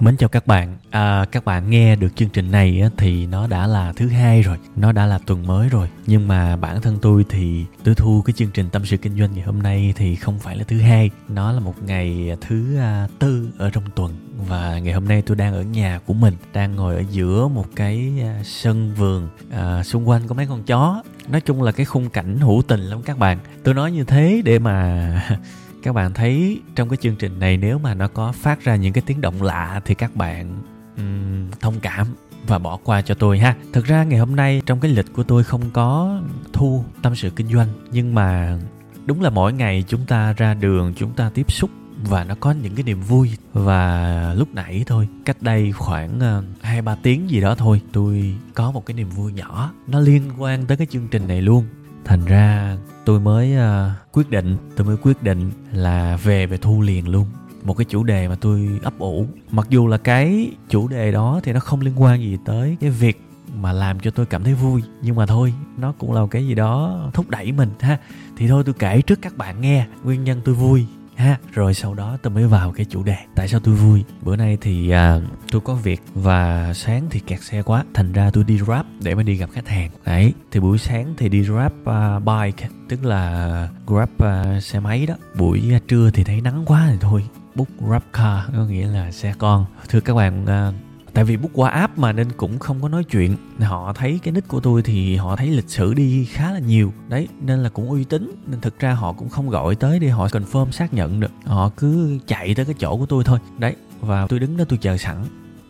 Mến chào các bạn, à, các bạn nghe được chương trình này á, thì nó đã là thứ hai rồi, nó đã là tuần mới rồi. Nhưng mà bản thân tôi thì tôi thu cái chương trình tâm sự kinh doanh ngày hôm nay thì không phải là thứ hai, nó là một ngày thứ à, tư ở trong tuần và ngày hôm nay tôi đang ở nhà của mình, đang ngồi ở giữa một cái à, sân vườn, à, xung quanh có mấy con chó. Nói chung là cái khung cảnh hữu tình lắm các bạn. Tôi nói như thế để mà các bạn thấy trong cái chương trình này nếu mà nó có phát ra những cái tiếng động lạ thì các bạn um, thông cảm và bỏ qua cho tôi ha. Thực ra ngày hôm nay trong cái lịch của tôi không có thu tâm sự kinh doanh nhưng mà đúng là mỗi ngày chúng ta ra đường chúng ta tiếp xúc và nó có những cái niềm vui. Và lúc nãy thôi cách đây khoảng ờ, hai ba tiếng gì đó thôi tôi có một cái niềm vui nhỏ. Nó liên quan tới cái chương trình này luôn thành ra tôi mới uh, quyết định tôi mới quyết định là về về thu liền luôn. Một cái chủ đề mà tôi ấp ủ. Mặc dù là cái chủ đề đó thì nó không liên quan gì tới cái việc mà làm cho tôi cảm thấy vui nhưng mà thôi nó cũng là một cái gì đó thúc đẩy mình ha. Thì thôi tôi kể trước các bạn nghe nguyên nhân tôi vui ha rồi sau đó tôi mới vào cái chủ đề tại sao tôi vui. Bữa nay thì à, tôi có việc và sáng thì kẹt xe quá thành ra tôi đi grab để mà đi gặp khách hàng. Đấy thì buổi sáng thì đi grab uh, bike tức là grab uh, xe máy đó. Buổi à, trưa thì thấy nắng quá thì thôi book grab car có nghĩa là xe con. Thưa các bạn uh, tại vì book qua app mà nên cũng không có nói chuyện. Họ thấy cái nick của tôi thì họ thấy lịch sử đi khá là nhiều. Đấy nên là cũng uy tín. Nên thực ra họ cũng không gọi tới để họ confirm xác nhận được. Họ cứ chạy tới cái chỗ của tôi thôi. Đấy và tôi đứng đó tôi chờ sẵn.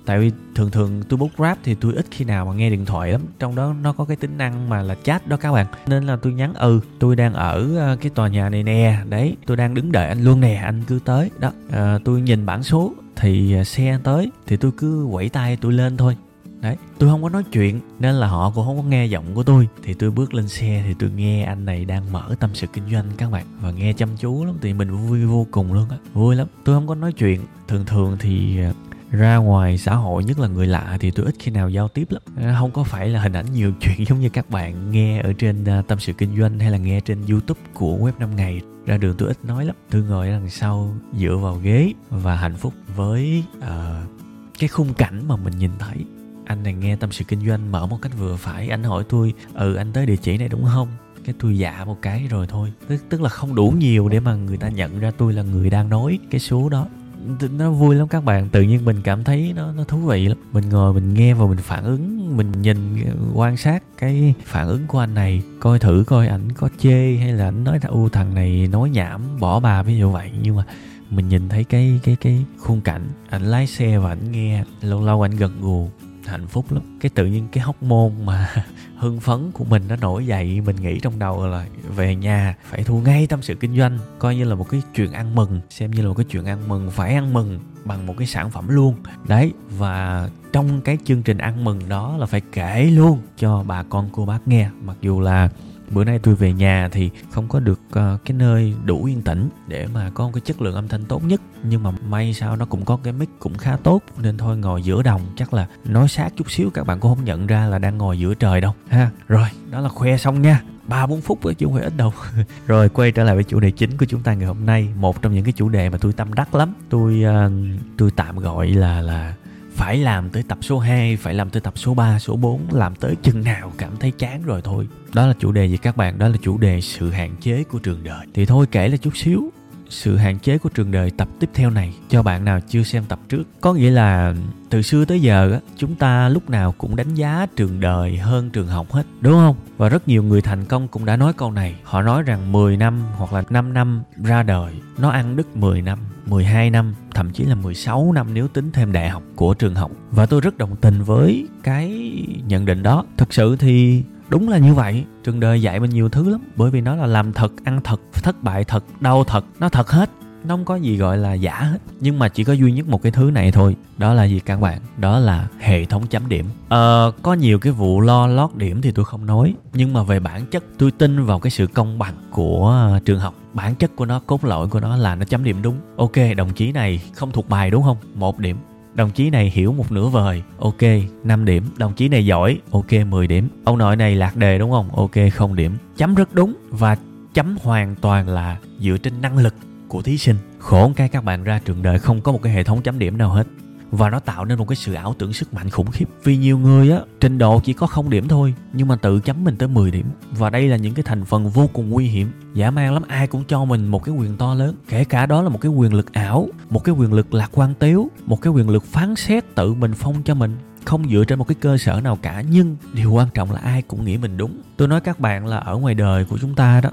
Tại vì thường thường tôi book grab thì tôi ít khi nào mà nghe điện thoại lắm. Trong đó nó có cái tính năng mà là chat đó các bạn. Nên là tôi nhắn ừ tôi đang ở ờ, cái tòa nhà này nè. Đấy tôi đang đứng đợi anh luôn nè anh cứ tới. Đó à, tôi nhìn bản số thì à, xe tới thì tôi cứ quẩy tay tôi lên thôi. Đấy, tôi không có nói chuyện nên là họ cũng không có nghe giọng của tôi. Thì tôi bước lên xe thì tôi nghe anh này đang mở tâm sự kinh doanh các bạn. Và nghe chăm chú lắm, thì mình vui vô cùng luôn á. Vui lắm, tôi không có nói chuyện. Thường thường thì à, ra ngoài xã hội nhất là người lạ thì tôi ít khi nào giao tiếp lắm. Ờ, không có phải là hình ảnh nhiều chuyện giống như các bạn nghe ở trên ờ, tâm sự kinh doanh hay là nghe trên youtube của web 5 ngày. Ra đường tôi ít nói lắm. Tôi ngồi đằng sau dựa vào ghế và hạnh phúc với uh, cái khung cảnh mà mình nhìn thấy. Anh này nghe tâm sự kinh doanh mở một cách vừa phải anh hỏi tôi ừ anh tới địa chỉ này đúng không? Cái tôi dạ một cái rồi thôi. Tức, tức là không đủ nhiều để mà người ta nhận ra tôi là người đang nói cái số đó nó vui lắm các bạn. Tự nhiên mình cảm thấy nó nó thú vị lắm. Mình ngồi mình nghe và mình phản ứng, mình nhìn ờ, quan sát cái phản ứng của anh này, coi thử coi ảnh có chê hay là ảnh nói là u thằng này nói nhảm, bỏ bà, ví dụ vậy. Nhưng mà mình nhìn thấy cái cái cái khung cảnh, ảnh lái xe và ảnh nghe, lâu lâu ảnh gật gù hạnh phúc lắm. Cái tự nhiên cái hóc môn mà hưng phấn của mình nó nổi dậy, mình nghĩ trong đầu là về nhà phải thu ngay tâm sự kinh doanh, coi như là một cái chuyện ăn mừng, xem như là một cái chuyện ăn mừng, phải ăn mừng bằng một cái sản phẩm luôn. Đấy, và trong cái chương trình ăn mừng đó là phải kể luôn cho bà con cô bác nghe. Mặc dù là bữa nay tôi về nhà thì không có được uh, cái nơi đủ yên tĩnh để mà có một cái chất lượng âm thanh tốt nhất. Nhưng mà may sao nó cũng có cái mic cũng khá tốt nên thôi ngồi giữa đồng. Chắc là nói sát chút xíu các bạn cũng không nhận ra là đang ngồi giữa trời đâu. Ha rồi đó là khoe xong nha. Ba bốn phút chứ không phải ít đâu. Rồi quay trở lại với chủ đề chính của chúng ta ngày hôm nay. Một trong những cái chủ đề mà tôi tâm đắc lắm. Tôi uh, tôi tạm gọi là là phải làm tới tập số 2, phải làm tới tập số 3, số 4, làm tới chừng nào cảm thấy chán rồi thôi. Đó là chủ đề gì các bạn? Đó là chủ đề sự hạn chế của trường đời. Thì thôi kể là chút xíu, sự hạn chế của trường đời tập tiếp theo này. Cho bạn nào chưa xem tập trước, có nghĩa là từ xưa tới giờ chúng ta lúc nào cũng đánh giá trường đời hơn trường học hết, đúng không? Và rất nhiều người thành công cũng đã nói câu này. Họ nói rằng 10 năm hoặc là 5 năm ra đời, nó ăn đứt 10 năm 12 năm, thậm chí là 16 năm nếu tính thêm đại học của trường học. Và tôi rất đồng tình với cái nhận định đó. Thực sự thì đúng là như vậy. Trường đời dạy mình nhiều thứ lắm bởi vì nó là làm thật ăn thật thất bại thật đau thật nó thật hết. Nó không có gì gọi là giả hết nhưng mà chỉ có duy nhất một cái thứ này thôi đó là gì các bạn? Đó là hệ thống chấm điểm. Ờ, có nhiều cái vụ lo lót điểm thì tôi không nói nhưng mà về bản chất tôi tin vào cái sự công bằng của ờ, trường học. Bản chất của nó cốt lõi của nó là nó chấm điểm đúng. Ok đồng chí này không thuộc bài đúng không? Một điểm. Đồng chí này hiểu một nửa vời, ok, 5 điểm. Đồng chí này giỏi, ok, 10 điểm. Ông nội này lạc đề đúng không? Ok, không điểm. Chấm rất đúng và chấm hoàn toàn là dựa trên năng lực của thí sinh. Khổ cái các bạn ra trường đời không có một cái hệ thống chấm điểm nào hết và nó tạo nên một cái sự ảo tưởng sức mạnh khủng khiếp. Vì nhiều người á, trình độ chỉ có không điểm thôi, nhưng mà tự chấm mình tới 10 điểm. Và đây là những cái thành phần vô cùng nguy hiểm. Dã man lắm, ai cũng cho mình một cái quyền to lớn. Kể cả đó là một cái quyền lực ảo, một cái quyền lực lạc quan tiếu, một cái quyền lực phán xét tự mình phong cho mình. Không dựa trên một cái cơ sở nào cả, nhưng điều quan trọng là ai cũng nghĩ mình đúng. Tôi nói các bạn là ở ngoài đời của chúng ta đó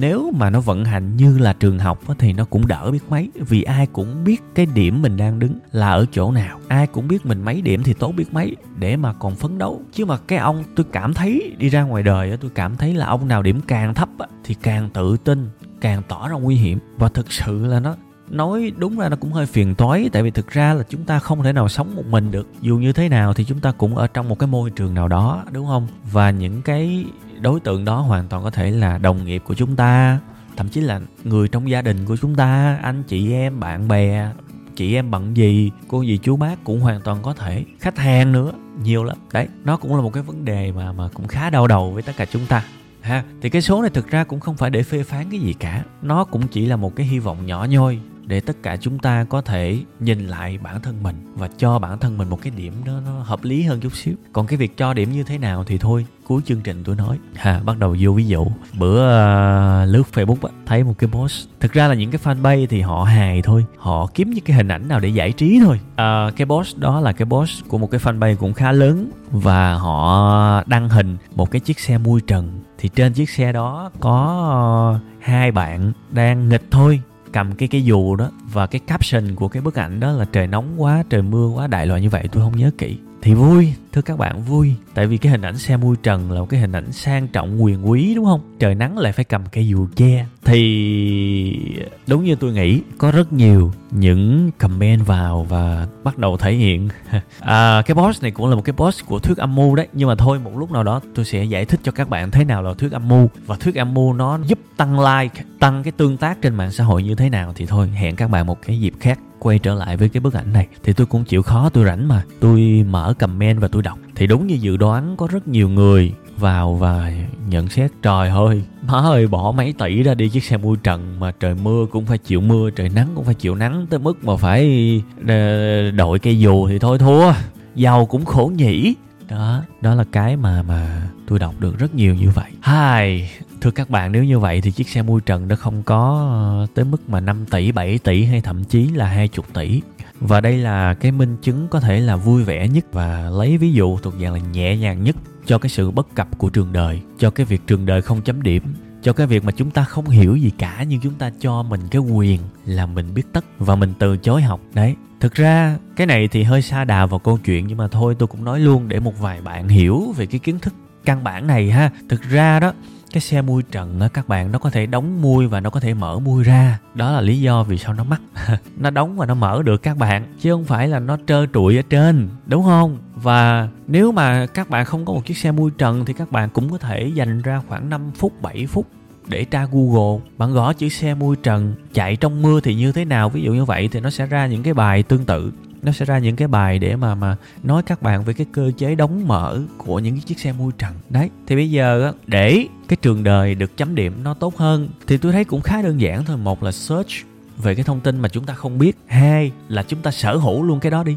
nếu mà nó vận hành như là trường học thì nó cũng đỡ biết mấy, vì ai cũng biết cái điểm mình đang đứng là ở chỗ nào. Ai cũng biết mình mấy điểm thì tốt biết mấy, để mà còn phấn đấu. Chứ mà cái ông, tôi cảm thấy đi ra ngoài đời tôi cảm thấy là ông nào điểm càng thấp thì càng tự tin, càng tỏ ra nguy hiểm. Và thực sự là nó, nói đúng ra nó cũng hơi phiền toái, tại vì thực ra là chúng ta không thể nào sống một mình được. Dù như thế nào thì chúng ta cũng ở trong một cái môi trường nào đó, đúng không? Và những cái đối tượng đó hoàn toàn có thể là đồng nghiệp của chúng ta, thậm chí là người trong gia đình của chúng ta, anh chị em, bạn bè, chị em bận gì, cô gì chú bác cũng hoàn toàn có thể, khách hàng nữa, nhiều lắm. Đấy, nó cũng là một cái vấn đề mà mà cũng khá đau đầu với tất cả chúng ta, ha. Thì cái số này thực ra cũng không phải để phê phán cái gì cả, nó cũng chỉ là một cái hy vọng nhỏ nhoi để tất cả chúng ta có thể nhìn lại bản thân mình và cho bản thân mình một cái điểm đó nó hợp lý hơn chút xíu. Còn cái việc cho điểm như thế nào thì thôi cuối chương trình tôi nói. Ha bắt đầu vô ví dụ. Bữa uh, lướt facebook á, thấy một cái post. Thực ra là những cái fanpage thì họ hài thôi. Họ kiếm những cái hình ảnh nào để giải trí thôi. Uh, cái post đó là cái post của một cái fanpage cũng khá lớn và họ đăng hình một cái chiếc xe mui trần. Thì trên chiếc xe đó có uh, hai bạn đang nghịch thôi cầm cái cái dù đó và cái caption của cái bức ảnh đó là trời nóng quá, trời mưa quá đại loại như vậy, tôi không nhớ kỹ thì vui thưa các bạn vui. Tại vì cái hình ảnh xe mui trần là một cái hình ảnh sang trọng quyền quý đúng không? Trời nắng lại phải cầm cây dù che. Thì đúng như tôi nghĩ có rất nhiều những comment vào và bắt đầu thể hiện. À, cái boss này cũng là một cái boss của thuyết âm mưu đấy. Nhưng mà thôi một lúc nào đó tôi sẽ giải thích cho các bạn thế nào là thuyết âm mưu. Và thuyết âm mưu nó giúp tăng like tăng cái tương tác trên mạng xã hội như thế nào thì thôi hẹn các bạn một cái dịp khác quay trở lại với cái bức ảnh này, thì tôi cũng chịu khó, tôi rảnh mà. Tôi mở comment và tôi đọc. Thì đúng như dự đoán, có rất nhiều người vào và nhận xét, trời ơi, má ơi, bỏ mấy tỷ ra đi chiếc xe mui trần mà trời mưa cũng phải chịu mưa, trời nắng cũng phải chịu nắng, tới mức mà phải ờ, đội cây dù thì thôi thua. Giàu cũng khổ nhỉ. Đó đó là cái mà mà tôi đọc được rất nhiều như vậy. Hai thưa các bạn, nếu như vậy thì chiếc xe mui trần nó không có ờ, tới mức mà 5 tỷ 7 tỷ hay thậm chí là 20 tỷ. Và đây là cái minh chứng có thể là vui vẻ nhất và lấy ví dụ thuộc dạng là nhẹ nhàng nhất cho cái sự bất cập của trường đời, cho cái việc trường đời không chấm điểm, cho cái việc mà chúng ta không hiểu gì cả nhưng chúng ta cho mình cái quyền là mình biết tất và mình từ chối học. Đấy, thực ra cái này thì hơi xa đà vào câu chuyện nhưng mà thôi tôi cũng nói luôn để một vài bạn hiểu về cái kiến thức căn bản này ha. Thực ra đó cái xe mui trần á, các bạn, nó có thể đóng mui và nó có thể mở mui ra. Đó là lý do vì sao nó mắc. Nó đóng và nó mở được các bạn, chứ không phải là nó trơ trụi ở trên, đúng không? Và nếu mà các bạn không có một chiếc xe mui trần thì các bạn cũng có thể dành ra khoảng 5 phút 7 phút để tra Google. Bạn gõ chữ xe mui trần, chạy trong mưa thì như thế nào, ví dụ như vậy thì nó sẽ ra những cái bài tương tự nó sẽ ra những cái bài để mà mà nói các bạn về cái cơ chế đóng mở của những cái chiếc xe môi trần đấy, thì bây giờ để cái trường đời được chấm điểm nó tốt hơn, thì tôi thấy cũng khá đơn giản thôi. Một là search về cái thông tin mà chúng ta không biết. Hai là chúng ta sở hữu luôn cái đó đi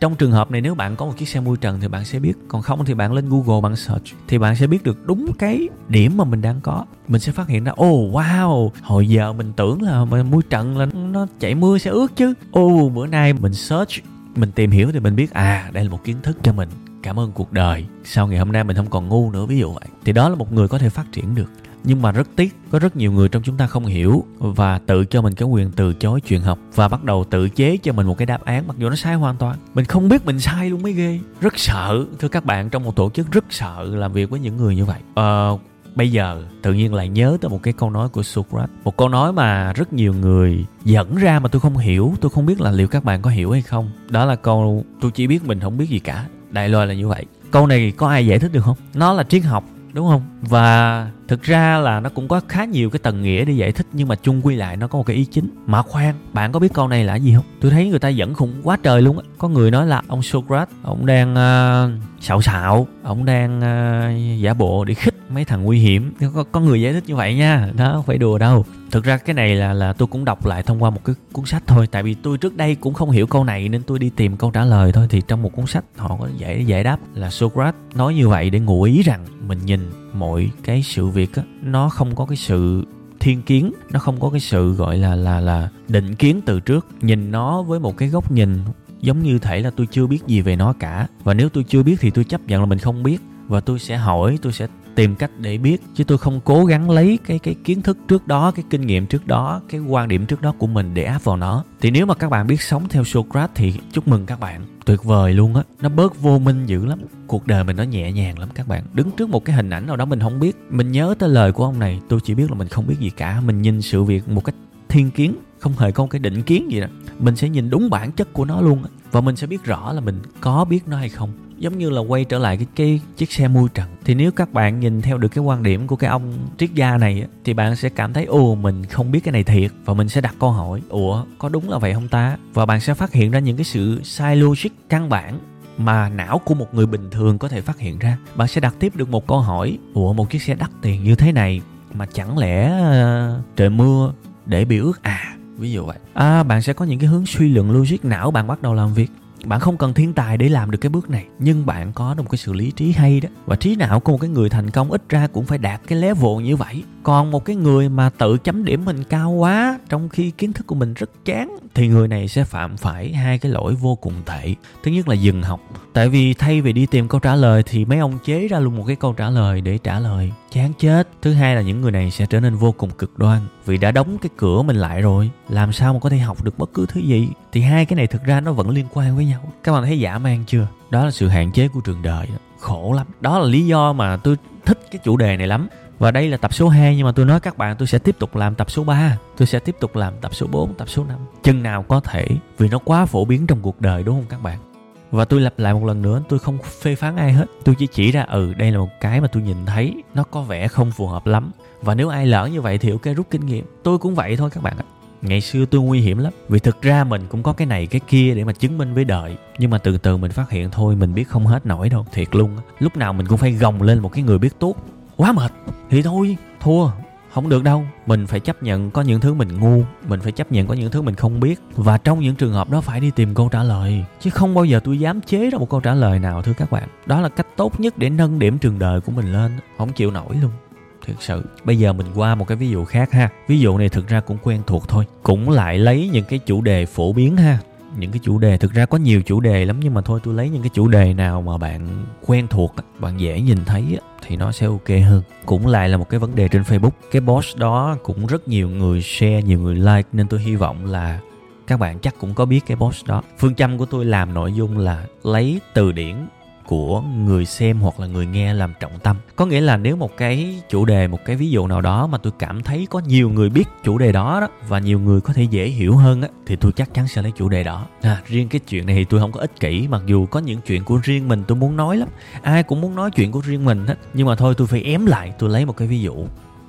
trong trường hợp này nếu bạn có một chiếc xe mui trần thì bạn sẽ biết, còn không thì bạn lên google bạn search, thì bạn sẽ biết được đúng cái điểm mà mình đang có. Mình sẽ phát hiện ra oh wow, hồi giờ mình tưởng là mui trần là nó chạy mưa sẽ ướt chứ. Oh bữa nay mình search, mình tìm hiểu thì mình biết à đây là một kiến thức cho mình. Cảm ơn cuộc đời. Sau ngày hôm nay mình không còn ngu nữa. Ví dụ vậy. Thì đó là một người có thể phát triển được nhưng mà rất tiếc có rất nhiều người trong chúng ta không hiểu và tự cho mình cái quyền từ chối chuyện học và bắt đầu tự chế cho mình một cái đáp án mặc dù nó sai hoàn toàn. Mình không biết mình sai luôn mới ghê. Rất sợ thưa các bạn trong một tổ chức rất sợ làm việc với những người như vậy. Ờ, bây giờ tự nhiên lại nhớ tới một cái câu nói của Socrates. Một câu nói mà rất nhiều người dẫn ra mà tôi không hiểu. Tôi không biết là liệu các bạn có hiểu hay không. Đó là câu tôi chỉ biết mình không biết gì cả. Đại loại là như vậy. Câu này có ai giải thích được không? Nó là triết học đúng không? Và thực ra là nó cũng có khá nhiều cái tầng nghĩa để giải thích nhưng mà chung quy lại nó có một cái ý chính. Mà khoan bạn có biết câu này là gì không? Tôi thấy người ta dẫn khủng quá trời luôn á. Có người nói là ông socrates ông đang uh, xạo xạo ông đang uh, giả bộ để khích mấy thằng nguy hiểm. Có, có người giải thích như vậy nha. Đó không phải đùa đâu thực ra cái này là là tôi cũng đọc lại thông qua một cái cuốn sách thôi. Tại vì tôi trước đây cũng không hiểu câu này nên tôi đi tìm câu trả lời thôi. Thì trong một cuốn sách họ có giải giải đáp là Socrates nói như vậy để ngụ ý rằng mình nhìn mọi cái sự việc á, nó không có cái sự thiên kiến, nó không có cái sự gọi là là là định kiến từ trước. Nhìn nó với một cái góc nhìn giống như thể là tôi chưa biết gì về nó cả. Và nếu tôi chưa biết thì tôi chấp nhận là mình không biết. Và tôi sẽ hỏi, tôi sẽ tìm cách để biết, chứ tôi không cố gắng lấy cái cái kiến thức trước đó, cái kinh nghiệm trước đó, cái quan điểm trước đó của mình để áp vào nó. Thì nếu mà các bạn biết sống theo Socrates thì chúc mừng các bạn. Tuyệt vời luôn á. Nó bớt vô minh dữ lắm. Cuộc đời mình nó nhẹ nhàng lắm các bạn. Đứng trước một cái hình ảnh nào đó mình không biết. Mình nhớ tới lời của ông này, tôi chỉ biết là mình không biết gì cả. Mình nhìn sự việc một cách thiên kiến, không hề có một cái định kiến gì đó. Mình sẽ nhìn đúng bản chất của nó luôn và mình sẽ biết rõ là mình có biết nó hay không giống như là quay trở lại cái, cái chiếc xe mui trần. Thì nếu các bạn nhìn theo được cái quan điểm của cái ông triết gia này thì bạn sẽ cảm thấy ồ mình không biết cái này thiệt. Và mình sẽ đặt câu hỏi ủa có đúng là vậy không ta? Và bạn sẽ phát hiện ra những cái sự sai logic căn bản mà não của một người bình thường có thể phát hiện ra. Bạn sẽ đặt tiếp được một câu hỏi ủa một chiếc xe đắt tiền như thế này mà chẳng lẽ uh, trời mưa để bị ướt à? Ví dụ vậy. À, bạn sẽ có những cái hướng suy luận logic não bạn bắt đầu làm việc bạn không cần thiên tài để làm được cái bước này, nhưng bạn có được một cái sự lý trí hay đó. Và trí não của một cái người thành công ít ra cũng phải đạt cái level như vậy. Còn một cái người mà tự chấm điểm mình cao quá, trong khi kiến thức của mình rất chán, thì người này sẽ phạm phải hai cái lỗi vô cùng tệ. Thứ nhất là dừng học. Tại vì thay vì đi tìm câu trả lời, thì mấy ông chế ra luôn một cái câu trả lời để trả lời. Chán chết. Thứ hai là những người này sẽ trở nên vô cùng cực đoan, vì đã đóng cái cửa mình lại rồi. Làm sao mà có thể học được bất cứ thứ gì? Thì hai cái này thực ra nó vẫn liên quan với nhau. Các bạn thấy giả man chưa? Đó là sự hạn chế của trường đời. Khổ lắm. Đó là lý do mà tôi thích cái chủ đề này lắm. Và đây là tập số 2 nhưng mà tôi nói các bạn tôi sẽ tiếp tục làm tập số 3 Tôi sẽ tiếp tục làm tập số 4, tập số 5 Chừng nào có thể Vì nó quá phổ biến trong cuộc đời đúng không các bạn? Và tôi lặp lại một lần nữa tôi không phê phán ai hết. Tôi chỉ chỉ ra ừ đây là một cái mà tôi nhìn thấy nó có vẻ không phù hợp lắm. Và nếu ai lỡ như vậy thì ok rút kinh nghiệm. Tôi cũng vậy thôi các bạn ạ ngày xưa tôi nguy hiểm lắm. Vì thực ra mình cũng có cái này cái kia để mà chứng minh với đời nhưng mà từ từ mình phát hiện thôi, mình biết không hết nổi đâu. Thiệt luôn lúc nào mình cũng phải gồng lên một cái người biết tốt. Quá mệt. Thì thôi, thua. Không được đâu. Mình phải chấp nhận có những thứ mình ngu. Mình phải chấp nhận có những thứ mình không biết. Và trong những trường hợp đó phải đi tìm câu trả lời. Chứ không bao giờ tôi dám chế ra một câu trả lời nào, thưa các bạn. Đó là cách tốt nhất để nâng điểm trường đời của mình lên. Không chịu nổi luôn thực sự, bây giờ mình qua một cái ví dụ khác ha. Ví dụ này thực ra cũng quen thuộc thôi. Cũng lại lấy những cái chủ đề phổ biến ha. Những cái chủ đề, thực ra có nhiều chủ đề lắm nhưng mà thôi, tôi lấy những cái chủ đề nào mà bạn quen thuộc, bạn dễ nhìn thấy thì nó sẽ ok hơn. Cũng lại là một cái vấn đề trên facebook. Cái post đó cũng rất nhiều người share, nhiều người like, nên tôi hy vọng là các bạn chắc cũng có biết cái post đó. Phương châm của tôi làm nội dung là lấy từ điển của người xem hoặc là người nghe làm trọng tâm. Có nghĩa là nếu một cái chủ đề một cái ví dụ nào đó mà tôi cảm thấy có nhiều người biết chủ đề đó đó và nhiều người có thể dễ hiểu hơn á thì tôi chắc chắn sẽ lấy chủ đề đó. À, riêng cái chuyện này thì tôi không có ích kỷ mặc dù có những chuyện của riêng mình tôi muốn nói lắm. Ai cũng muốn nói chuyện của riêng mình hết nhưng mà thôi tôi phải ém lại tôi lấy một cái ví dụ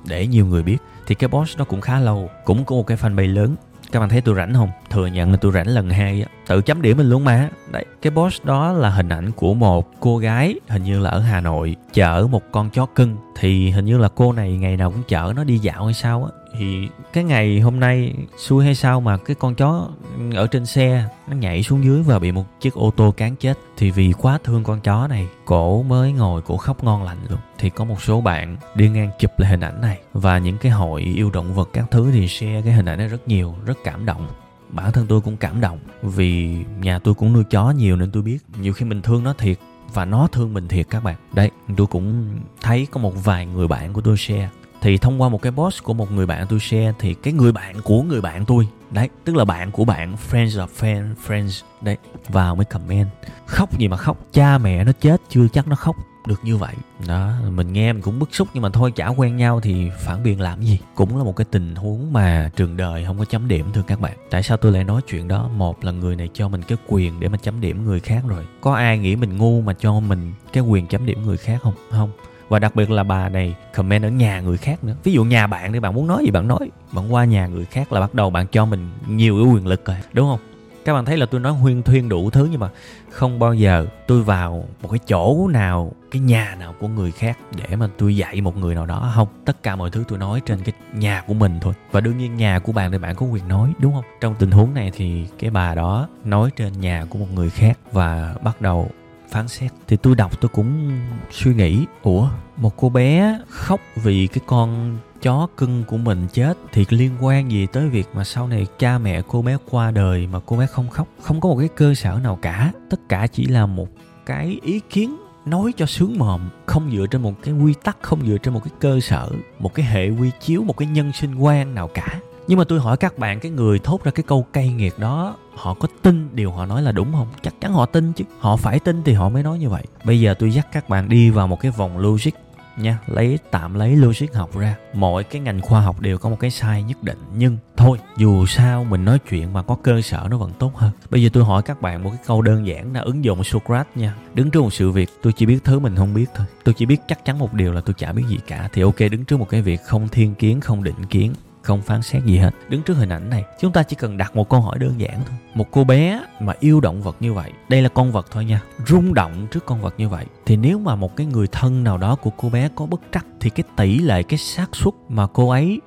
để nhiều người biết. Thì cái boss nó cũng khá lâu cũng có một cái fanpage lớn các bạn thấy tôi rảnh không? Thừa nhận là tôi rảnh lần hai á. Tự chấm điểm mình luôn mà. Đấy, cái post đó là hình ảnh của một cô gái, hình như là ở hà nội, chở một con chó cưng. Thì hình như là cô này ngày nào cũng chở nó đi dạo hay sao á thì cái ngày hôm nay xui hay sao mà cái con chó ở trên xe nó nhảy xuống dưới và bị một chiếc ô tô cán chết? Thì vì quá thương con chó này, cổ mới ngồi, cổ khóc ngon lành luôn. Thì có một số bạn đi ngang chụp lại hình ảnh này. Và những cái hội yêu động vật các thứ thì share cái hình ảnh này rất nhiều, rất cảm động. Bản thân tôi cũng cảm động, vì nhà tôi cũng nuôi chó nhiều nên tôi biết. Nhiều khi mình thương nó thiệt, và nó thương mình thiệt các bạn. Đấy tôi cũng thấy có một vài người bạn của tôi share thì thông qua một cái post của một người bạn tôi share, thì cái người bạn của người bạn tôi, đấy, tức là bạn của bạn, friends of fan, friends, đấy, vào mới comment. Khóc gì mà khóc, cha mẹ nó chết, chưa chắc nó khóc được như vậy. Đó, mình nghe mình cũng bức xúc, nhưng mà thôi, chả quen nhau thì phản biện làm gì? Cũng là một cái tình huống mà trường đời không có chấm điểm, thưa các bạn. Tại sao tôi lại nói chuyện đó? Một là người này cho mình cái quyền để mà chấm điểm người khác rồi. Có ai nghĩ mình ngu mà cho mình cái quyền chấm điểm người khác không? Không và đặc biệt là bà này comment ở nhà người khác nữa. Ví dụ nhà bạn thì bạn muốn nói gì bạn nói. Bạn qua nhà người khác là bắt đầu bạn cho mình nhiều cái quyền lực rồi, đúng không? Các bạn thấy là tôi nói huyên thuyên đủ thứ nhưng mà không bao giờ tôi vào một cái chỗ nào, cái nhà nào của người khác để mà tôi dạy một người nào đó, không. Tất cả mọi thứ tôi nói trên cái nhà của mình thôi. Và đương nhiên nhà của bạn thì bạn có quyền nói, đúng không? Trong tình huống này thì cái bà đó nói trên nhà của một người khác và bắt đầu phán xét. Thì tôi đọc tôi cũng suy nghĩ, ủa, một cô bé khóc vì cái con chó cưng của mình chết thì liên quan gì tới việc mà sau này cha mẹ cô bé qua đời mà cô bé không khóc? Không có một cái cơ sở nào cả. Tất cả chỉ là một cái ý kiến nói cho sướng mồm, không dựa trên một cái quy tắc, không dựa trên một cái cơ sở, một cái hệ quy chiếu, một cái nhân sinh quan nào cả nhưng mà tôi hỏi các bạn, cái người thốt ra cái câu cay nghiệt đó, họ có tin điều họ nói là đúng không? Chắc chắn họ tin chứ. Họ phải tin thì họ mới nói như vậy. Bây giờ tôi dắt các bạn đi vào một cái vòng logic nha. Lấy, tạm lấy logic học ra. Mọi cái ngành khoa học đều có một cái sai nhất định. Nhưng thôi, dù sao mình nói chuyện mà có cơ sở nó vẫn tốt hơn. Bây giờ tôi hỏi các bạn một cái câu đơn giản là ứng dụng Socrates nha. Đứng trước một sự việc, tôi chỉ biết thứ mình không biết thôi. Tôi chỉ biết chắc chắn một điều là tôi chả biết gì cả. Thì ok, đứng trước một cái việc không thiên kiến, không định kiến không phán xét gì hết. Đứng trước hình ảnh này, chúng ta chỉ cần đặt một câu hỏi đơn giản thôi. Một cô bé mà yêu động vật như vậy, đây là con vật thôi nha, rung động trước con vật như vậy, thì nếu mà một cái người thân nào đó của cô bé có bất trắc, thì cái tỷ lệ, cái xác suất mà cô ấy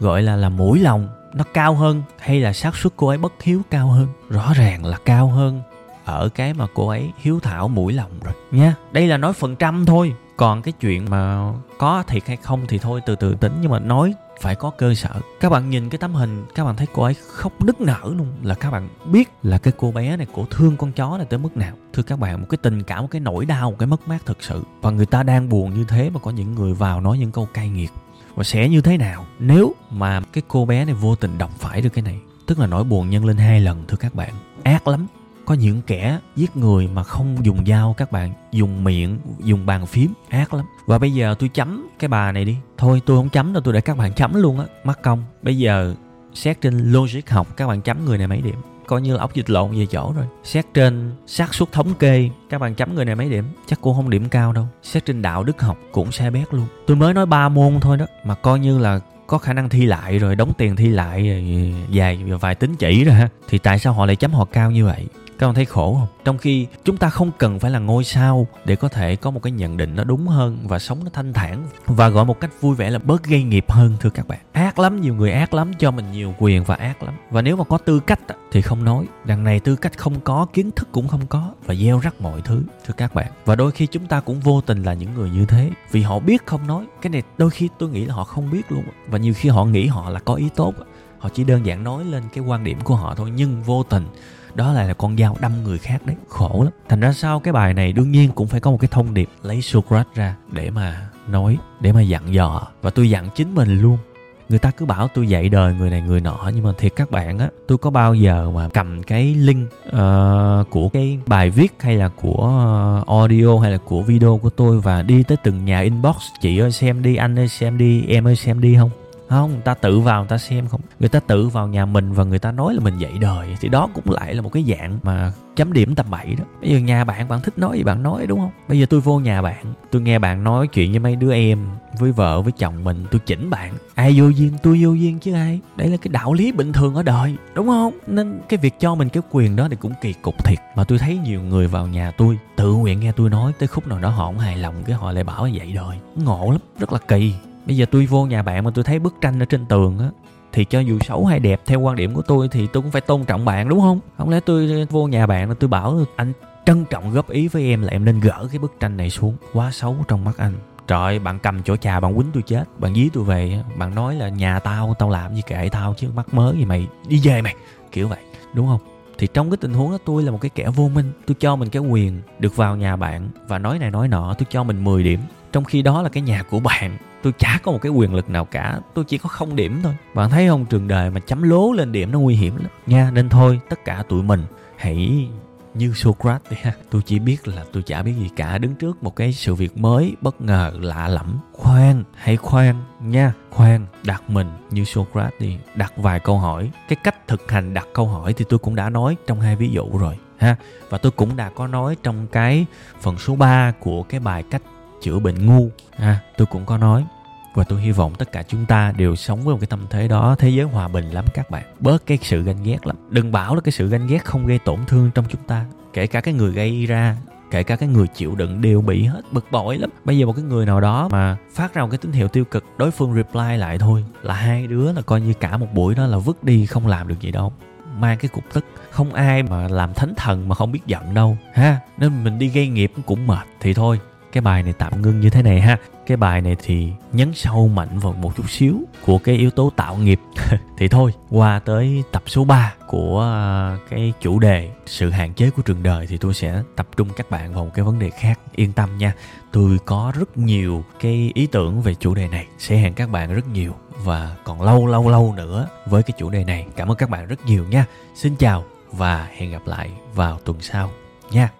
gọi là là mũi lòng, nó cao hơn, hay là xác suất cô ấy bất hiếu cao hơn? Rõ ràng là cao hơn ở cái mà cô ấy hiếu thảo mũi lòng rồi nha. Đây là nói phần trăm thôi. Còn cái chuyện mà có thiệt hay không thì thôi, từ từ tính. Nhưng mà nói phải có cơ sở. Các bạn nhìn cái tấm hình, các bạn thấy cô ấy khóc nức nở luôn. Là các bạn biết là cái cô bé này, cổ thương con chó này tới mức nào. Thưa các bạn, một cái tình cảm, một cái nỗi đau, một cái mất mát thật sự. Và người ta đang buồn như thế mà có những người vào nói những câu cay nghiệt. Và sẽ như thế nào nếu mà cái cô bé này vô tình đọc phải được cái này? Tức là nỗi buồn nhân lên hai lần, thưa các bạn. Ác lắm có những kẻ giết người mà không dùng dao các bạn, dùng miệng, dùng bàn phím, ác lắm. Và bây giờ tôi chấm cái bà này đi. Thôi, tôi không chấm đâu, tôi để các bạn chấm luôn á. Mắc công. Bây giờ xét trên logic học, các bạn chấm người này mấy điểm? Coi như là ốc dịch lộn về chỗ rồi. Xét trên xác suất thống kê, các bạn chấm người này mấy điểm? Chắc cũng không điểm cao đâu. Xét trên đạo đức học cũng xe bét luôn. Tôi mới nói ba môn thôi đó, mà coi như là có khả năng thi lại rồi, đóng tiền thi lại rồi dài vài tính chỉ rồi ha. Thì tại sao họ lại chấm họ cao như vậy? Các bạn thấy khổ không? Trong khi chúng ta không cần phải là ngôi sao để có thể có một cái nhận định nó đúng hơn và sống nó thanh thản và gọi một cách vui vẻ là bớt gây nghiệp hơn, thưa các bạn. Ác lắm, nhiều người ác lắm, cho mình nhiều quyền và ác lắm. Và nếu mà có tư cách thì không nói. Đằng này tư cách không có, kiến thức cũng không có và gieo rắc mọi thứ, thưa các bạn. Và đôi khi chúng ta cũng vô tình là những người như thế vì họ biết không nói. Cái này đôi khi tôi nghĩ là họ không biết luôn và nhiều khi họ nghĩ họ là có ý tốt họ chỉ đơn giản nói lên cái quan điểm của họ thôi, nhưng vô tình đó là con dao đâm người khác đấy khổ lắm. Thành ra sau cái bài này đương nhiên cũng phải có một cái thông điệp lấy Socrates ra để mà nói để mà dặn dò. Và tôi dặn chính mình luôn. Người ta cứ bảo tôi dạy đời người này người nọ nhưng mà thiệt các bạn á tôi có bao giờ mà cầm cái link uh, của cái bài viết hay là của uh, audio hay là của video của tôi và đi tới từng nhà inbox chị ơi xem đi anh ơi xem đi em ơi xem đi không? Không, người ta tự vào, người ta xem không. Người ta tự vào nhà mình và người ta nói là mình dạy đời. Thì đó cũng lại là một cái dạng mà chấm điểm tầm bậy đó. Bây giờ nhà bạn bạn thích nói gì bạn nói, đúng không? Bây giờ tôi vô nhà bạn, tôi nghe bạn nói chuyện với mấy đứa em, với vợ, với chồng mình, tôi chỉnh bạn. Ai vô duyên, tôi vô duyên chứ ai? Đấy là cái đạo lý bình thường ở đời, đúng không? Nên cái việc cho mình cái quyền đó thì cũng kỳ cục thiệt. Mà tôi thấy nhiều người vào nhà tôi, tự nguyện nghe tôi nói, tới khúc nào đó họ không hài lòng, cái họ lại bảo là dạy đời. Ngộ lắm, rất là kỳ bây giờ tôi vô nhà bạn mà tôi thấy bức tranh ở trên tường á, thì cho dù xấu hay đẹp, theo quan điểm của tôi thì tôi cũng phải tôn trọng bạn, đúng không? Không lẽ tôi vô nhà bạn là tôi bảo anh trân trọng góp ý với em là em nên gỡ cái bức tranh này xuống, quá xấu trong mắt anh. Trời bạn cầm chỗ trà bạn quýnh tôi chết, bạn dí tôi về bạn nói là nhà tao tao làm gì kệ tao chứ mắc mớ gì mày, đi về mày, kiểu vậy, đúng không? Thì trong cái tình huống đó tôi là một cái kẻ vô minh, tôi cho mình cái quyền được vào nhà bạn và nói này nói nọ, tôi cho mình 10 điểm trong khi đó là cái nhà của bạn, tôi chả có một cái quyền lực nào cả, tôi chỉ có không điểm thôi. Bạn thấy không, trường đời mà chấm lố lên điểm nó nguy hiểm lắm. Nha, nên thôi, tất cả tụi mình hãy như Socrates đi ha. Tôi chỉ biết là tôi chả biết gì cả, đứng trước một cái sự việc mới, bất ngờ, lạ lẫm. Khoan, hãy khoan nha. Khoan, đặt mình như Socrates đi. Đặt vài câu hỏi. Cái cách thực hành đặt câu hỏi thì tôi cũng đã nói trong hai ví dụ rồi, ha. Và tôi cũng đã có nói trong cái phần số 3 của cái bài cách chữa bệnh ngu. Ha tôi cũng có nói. Và tôi hy vọng tất cả chúng ta đều sống với một cái tâm thế đó, thế giới hòa bình lắm các bạn. Bớt cái sự ganh ghét lắm. Đừng bảo là cái sự ganh ghét không gây tổn thương trong chúng ta. Kể cả cái người gây ra, kể cả cái người chịu đựng đều bị hết, bực bội lắm. Bây giờ một cái người nào đó mà phát ra một cái tín hiệu tiêu cực, đối phương reply lại thôi, là hai đứa là coi như cả một buổi đó là vứt đi, không làm được gì đâu. Mang cái cục tức. Không ai mà làm thánh thần mà không biết giận đâu. Ha, nên mình đi gây nghiệp cũng mệt thì thôi cái bài này tạm ngưng như thế này ha. Cái bài này thì nhấn sâu mạnh vào một chút xíu của cái yếu tố tạo nghiệp. Thì thôi, qua tới tập số 3 của à, cái chủ đề sự hạn chế của trường đời thì tôi sẽ tập trung các bạn vào một cái vấn đề khác. Yên tâm nha, tôi có rất nhiều cái ý tưởng về chủ đề này. Sẽ hẹn các bạn rất nhiều. Và còn lâu lâu lâu nữa với cái chủ đề này. Cảm ơn các bạn rất nhiều nha. Xin chào và hẹn gặp lại vào tuần sau nha.